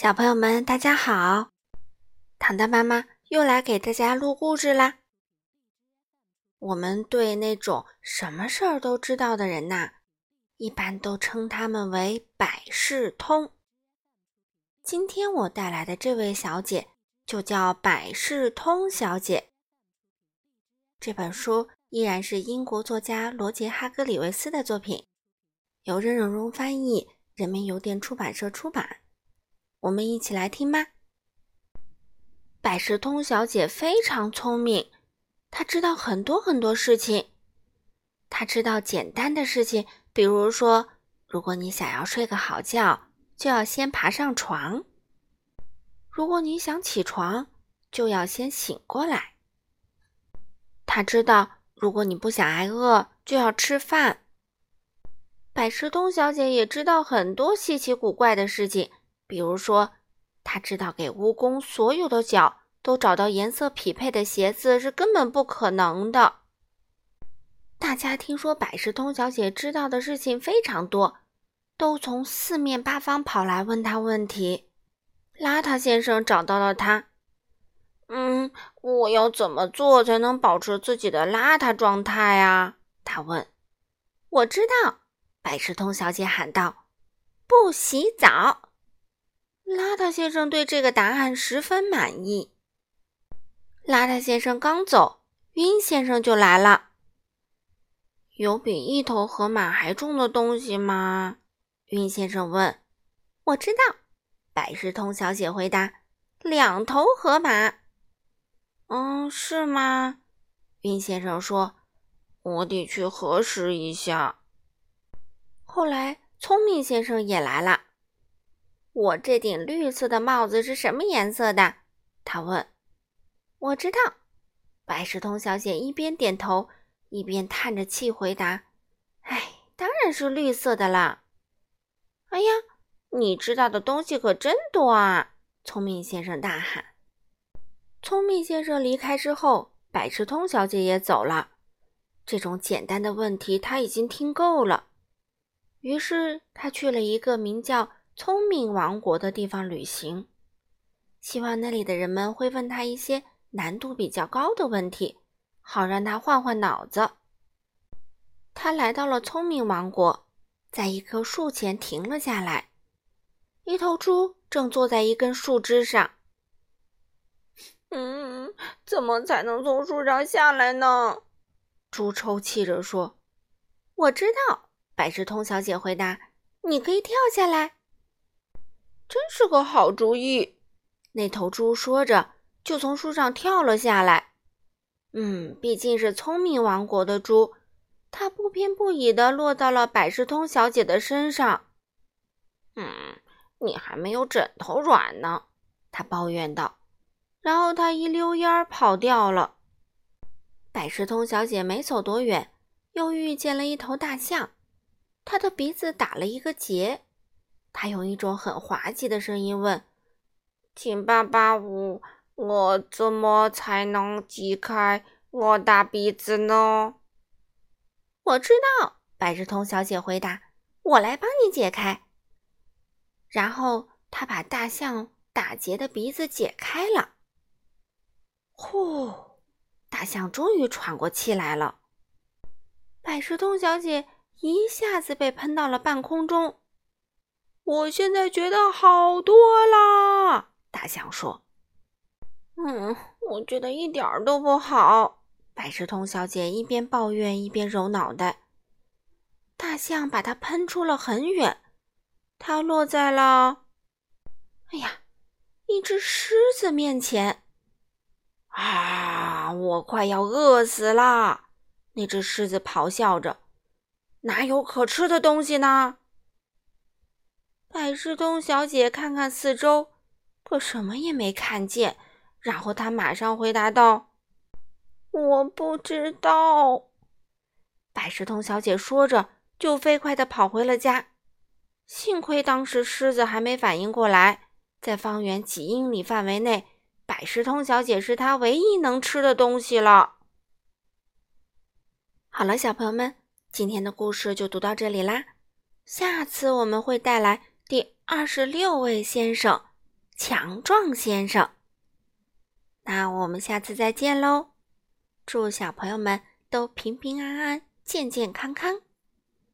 小朋友们，大家好！糖糖妈妈又来给大家录故事啦。我们对那种什么事儿都知道的人呐，一般都称他们为百事通。今天我带来的这位小姐就叫百事通小姐。这本书依然是英国作家罗杰·哈格里维斯的作品，由任任荣翻译，人民邮电出版社出版。我们一起来听吧。百事通小姐非常聪明，她知道很多很多事情。她知道简单的事情，比如说，如果你想要睡个好觉，就要先爬上床；如果你想起床，就要先醒过来。她知道，如果你不想挨饿，就要吃饭。百事通小姐也知道很多稀奇古怪的事情。比如说，他知道给蜈蚣所有的脚都找到颜色匹配的鞋子是根本不可能的。大家听说百事通小姐知道的事情非常多，都从四面八方跑来问她问题。邋遢先生找到了他。嗯，我要怎么做才能保持自己的邋遢状态啊？他问。我知道，百事通小姐喊道：“不洗澡。”邋遢先生对这个答案十分满意。邋遢先生刚走，晕先生就来了。有比一头河马还重的东西吗？晕先生问。我知道，百事通小姐回答：“两头河马。”嗯，是吗？晕先生说：“我得去核实一下。”后来，聪明先生也来了。我这顶绿色的帽子是什么颜色的？他问。我知道，白石通小姐一边点头一边叹着气回答：“哎，当然是绿色的啦。”哎呀，你知道的东西可真多啊！聪明先生大喊。聪明先生离开之后，百事通小姐也走了。这种简单的问题他已经听够了，于是他去了一个名叫……聪明王国的地方旅行，希望那里的人们会问他一些难度比较高的问题，好让他换换脑子。他来到了聪明王国，在一棵树前停了下来。一头猪正坐在一根树枝上。嗯，怎么才能从树上下来呢？猪抽泣着说：“我知道。”百事通小姐回答：“你可以跳下来。”真是个好主意，那头猪说着，就从树上跳了下来。嗯，毕竟是聪明王国的猪，它不偏不倚地落到了百事通小姐的身上。嗯，你还没有枕头软呢，他抱怨道。然后他一溜烟儿跑掉了。百事通小姐没走多远，又遇见了一头大象，它的鼻子打了一个结。他用一种很滑稽的声音问：“请爸爸，我我怎么才能挤开我大鼻子呢？”我知道，百事通小姐回答：“我来帮你解开。”然后他把大象打结的鼻子解开了。呼，大象终于喘过气来了。百事通小姐一下子被喷到了半空中。我现在觉得好多啦，大象说。嗯，我觉得一点儿都不好。百事通小姐一边抱怨一边揉脑袋。大象把它喷出了很远，它落在了……哎呀，一只狮子面前。啊，我快要饿死啦！那只狮子咆哮着：“哪有可吃的东西呢？”百事通小姐看看四周，可什么也没看见。然后她马上回答道：“我不知道。”百事通小姐说着，就飞快地跑回了家。幸亏当时狮子还没反应过来，在方圆几英里范围内，百事通小姐是她唯一能吃的东西了。好了，小朋友们，今天的故事就读到这里啦。下次我们会带来。二十六位先生，强壮先生。那我们下次再见喽！祝小朋友们都平平安安、健健康康。